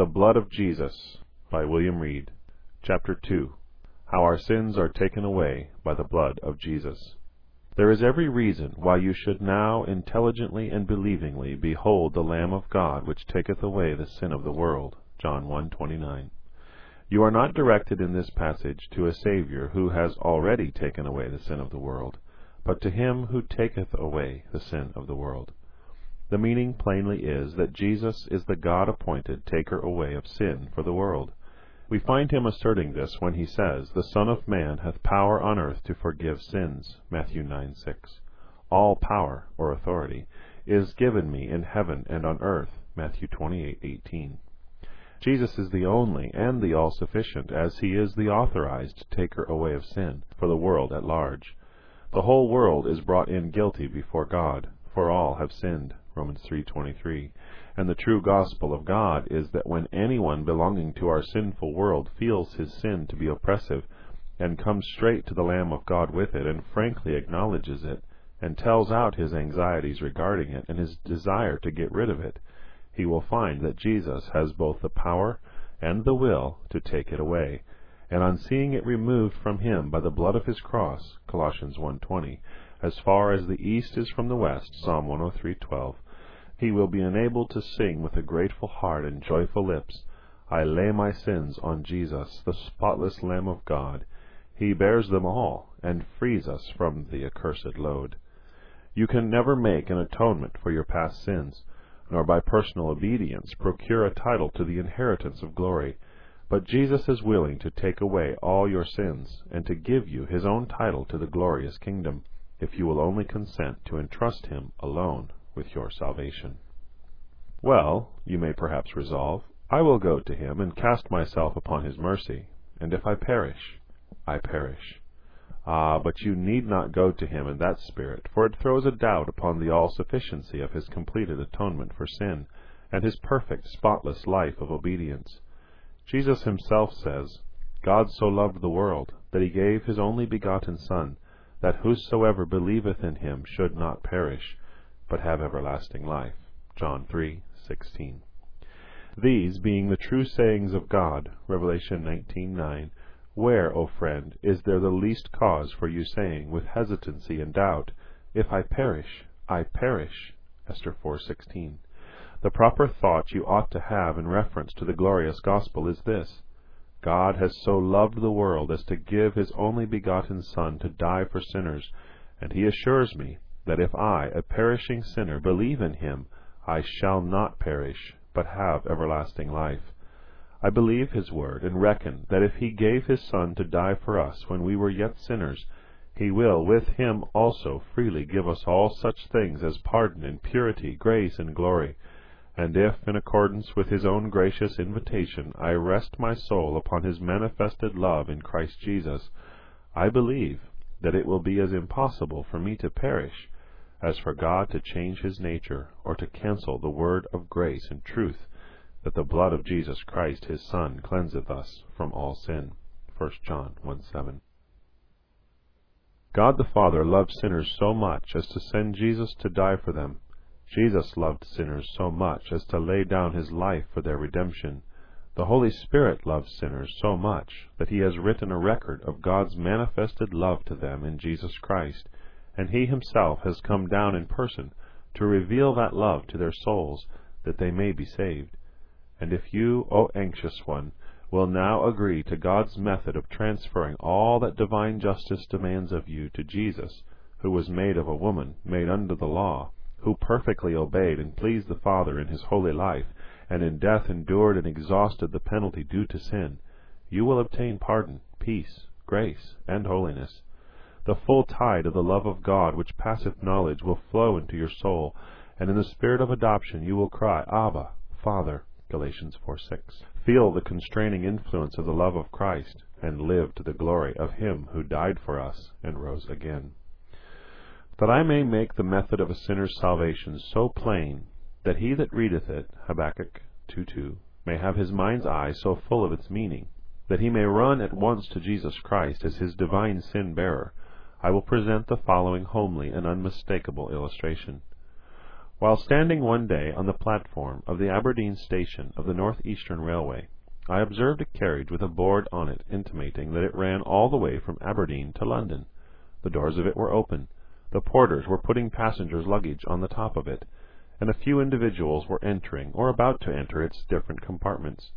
The Blood of Jesus by William Reid Chapter 2 How Our Sins Are Taken Away by the Blood of Jesus There is every reason why you should now intelligently and believingly behold the Lamb of God which taketh away the sin of the world. John 1:29. You are not directed in this passage to a Saviour who has already taken away the sin of the world, but to him who taketh away the sin of the world. The meaning plainly is that Jesus is the God appointed taker away of sin for the world. We find him asserting this when he says, The Son of Man hath power on earth to forgive sins. Matthew 9:6. All power, or authority, is given me in heaven and on earth. Matthew 28:18. Jesus is the only and the all sufficient, as he is the authorized taker away of sin for the world at large. The whole world is brought in guilty before God, for all have sinned. Romans 3:23. And the true gospel of God is that when anyone belonging to our sinful world feels his sin to be oppressive, and comes straight to the Lamb of God with it, and frankly acknowledges it, and tells out his anxieties regarding it, and his desire to get rid of it, he will find that Jesus has both the power and the will to take it away, and on seeing it removed from him by the blood of his cross (Colossians 1:20), as far as the east is from the west (Psalm 103:12), he will be enabled to sing with a grateful heart and joyful lips, I lay my sins on Jesus, the spotless Lamb of God. He bears them all, and frees us from the accursed load. You can never make an atonement for your past sins, nor by personal obedience procure a title to the inheritance of glory. But Jesus is willing to take away all your sins, and to give you his own title to the glorious kingdom, if you will only consent to entrust him alone with your salvation. Well, you may perhaps resolve, I will go to him and cast myself upon his mercy, and if I perish, I perish. Ah, but you need not go to him in that spirit, for it throws a doubt upon the all sufficiency of his completed atonement for sin, and his perfect, spotless life of obedience. Jesus himself says, God so loved the world, that he gave his only begotten Son, that whosoever believeth in him should not perish, but have everlasting life. John 3:16. These being the true sayings of God, Revelation 19:9, where, O friend, is there the least cause for you saying, with hesitancy and doubt, If I perish, I perish? Esther 4:16. The proper thought you ought to have in reference to the glorious gospel is this: God has so loved the world as to give his only begotten Son to die for sinners, and he assures me that if I, a perishing sinner, believe in him, I shall not perish, but have everlasting life. I believe his word, and reckon that if he gave his Son to die for us when we were yet sinners, he will with him also freely give us all such things as pardon and purity, grace and glory. And if, in accordance with his own gracious invitation, I rest my soul upon his manifested love in Christ Jesus, I believe that it will be as impossible for me to perish as for God to change his nature, or to cancel the word of grace and truth, that the blood of Jesus Christ his Son cleanseth us from all sin. 1 John 1 7. God the Father loved sinners so much as to send Jesus to die for them. Jesus loved sinners so much as to lay down his life for their redemption. The Holy Spirit loves sinners so much that he has written a record of God's manifested love to them in Jesus Christ, and he himself has come down in person to reveal that love to their souls, that they may be saved. And if you, O anxious one, will now agree to God's method of transferring all that divine justice demands of you to Jesus, who was made of a woman, made under the law, who perfectly obeyed and pleased the Father in his holy life, and in death endured and exhausted the penalty due to sin, you will obtain pardon, peace, grace, and holiness. The full tide of the love of God which passeth knowledge will flow into your soul, and in the spirit of adoption you will cry, Abba, Father. Galatians 4:6. Feel the constraining influence of the love of Christ, and live to the glory of Him who died for us and rose again. That I may make the method of a sinner's salvation so plain that he that readeth it Habakkuk 2:2 may have his mind's eye so full of its meaning, that he may run at once to Jesus Christ as his divine sin bearer, I will present the following homely and unmistakable illustration. While standing one day on the platform of the Aberdeen station of the North Eastern Railway, I observed a carriage with a board on it intimating that it ran all the way from Aberdeen to London. The doors of it were open, the porters were putting passengers' luggage on the top of it, and a few individuals were entering or about to enter its different compartments.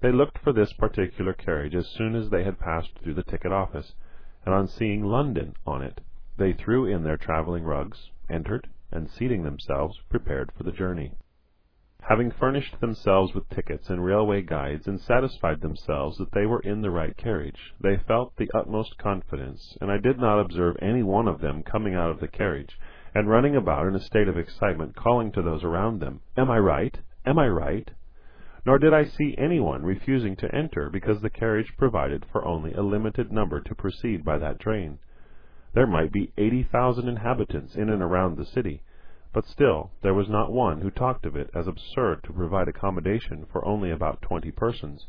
They looked for this particular carriage as soon as they had passed through the ticket office, and on seeing London on it, they threw in their travelling rugs, entered, and seating themselves, prepared for the journey. Having furnished themselves with tickets and railway guides, and satisfied themselves that they were in the right carriage, they felt the utmost confidence, and I did not observe any one of them coming out of the carriage, and running about in a state of excitement, calling to those around them, Am I right? Am I right? Nor did I see any one refusing to enter because the carriage provided for only a limited number to proceed by that train. There might be eighty thousand inhabitants in and around the city, but still there was not one who talked of it as absurd to provide accommodation for only about twenty persons,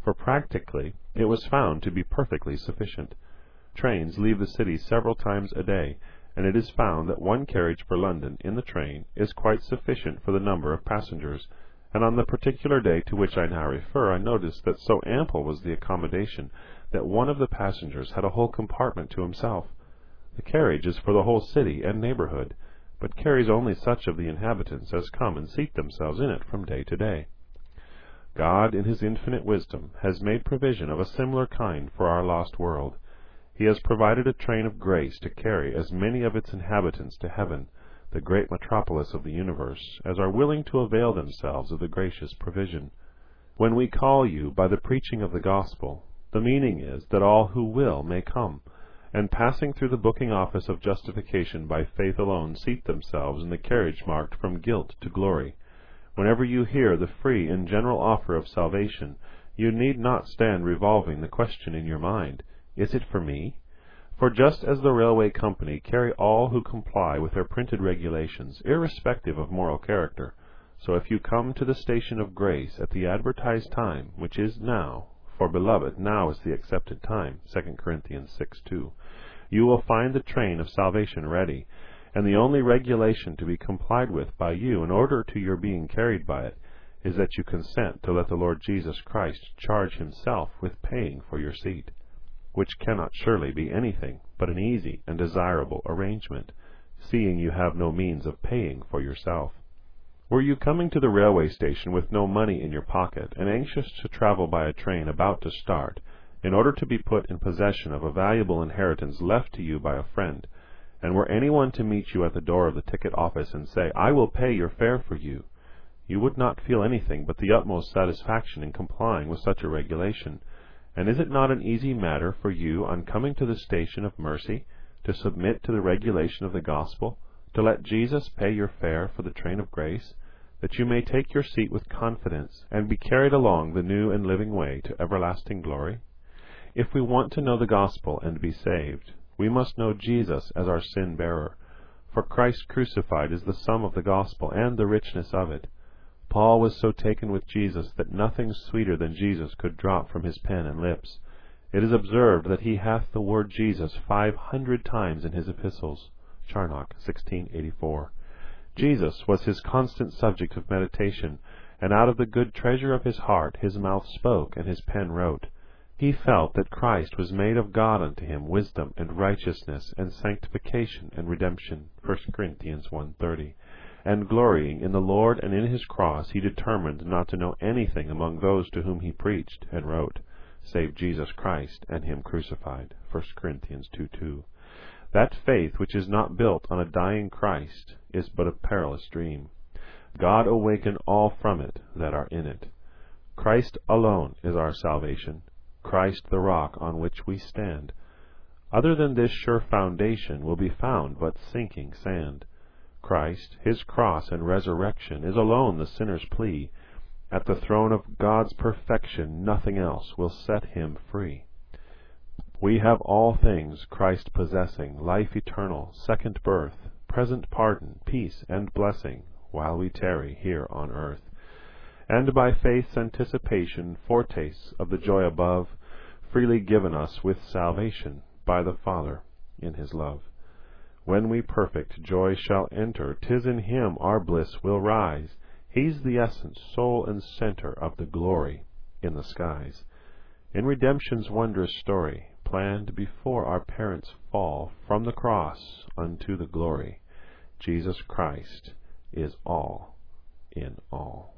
for practically it was found to be perfectly sufficient. Trains leave the city several times a day, and it is found that one carriage for London in the train is quite sufficient for the number of passengers, and on the particular day to which I now refer I noticed that so ample was the accommodation that one of the passengers had a whole compartment to himself. The carriage is for the whole city and neighbourhood, but carries only such of the inhabitants as come and seat themselves in it from day to day. God, in His infinite wisdom, has made provision of a similar kind for our lost world. He has provided a train of grace to carry as many of its inhabitants to heaven, the great metropolis of the universe, as are willing to avail themselves of the gracious provision. When we call you by the preaching of the gospel, the meaning is that all who will may come and passing through the booking office of justification by faith alone seat themselves in the carriage marked from guilt to glory. Whenever you hear the free and general offer of salvation, you need not stand revolving the question in your mind, Is it for me? For just as the railway company carry all who comply with their printed regulations, irrespective of moral character, so if you come to the station of grace at the advertised time, which is now, for, beloved, now is the accepted time, 2 Corinthians 6 2 you will find the train of salvation ready, and the only regulation to be complied with by you in order to your being carried by it is that you consent to let the Lord Jesus Christ charge himself with paying for your seat, which cannot surely be anything but an easy and desirable arrangement, seeing you have no means of paying for yourself. Were you coming to the railway station with no money in your pocket, and anxious to travel by a train about to start, in order to be put in possession of a valuable inheritance left to you by a friend, and were anyone to meet you at the door of the ticket office and say, I will pay your fare for you, you would not feel anything but the utmost satisfaction in complying with such a regulation. And is it not an easy matter for you, on coming to the station of mercy, to submit to the regulation of the gospel, to let Jesus pay your fare for the train of grace, that you may take your seat with confidence, and be carried along the new and living way to everlasting glory? If we want to know the gospel and be saved, we must know Jesus as our sin bearer, for Christ crucified is the sum of the gospel and the richness of it. Paul was so taken with Jesus that nothing sweeter than Jesus could drop from his pen and lips. It is observed that he hath the word Jesus five hundred times in his epistles. Charnock, 1684. Jesus was his constant subject of meditation, and out of the good treasure of his heart his mouth spoke and his pen wrote. He felt that Christ was made of God unto him wisdom and righteousness and sanctification and redemption (1 Corinthians 1.30), and glorying in the Lord and in his cross, he determined not to know anything among those to whom he preached and wrote, save Jesus Christ and him crucified (1 Corinthians 2.2). That faith which is not built on a dying Christ is but a perilous dream. God awaken all from it that are in it. Christ alone is our salvation. Christ the rock on which we stand. Other than this sure foundation will be found but sinking sand. Christ, His cross and resurrection, is alone the sinner's plea. At the throne of God's perfection nothing else will set him free. We have all things, Christ possessing, life eternal, second birth, present pardon, peace, and blessing, while we tarry here on earth and by faith's anticipation foretastes of the joy above, freely given us with salvation by the Father in his love. When we perfect joy shall enter, 'Tis in Him our bliss will rise. He's the essence, soul, and centre Of the glory in the skies. In redemption's wondrous story, Planned before our parents' fall From the cross unto the glory, Jesus Christ is all in all.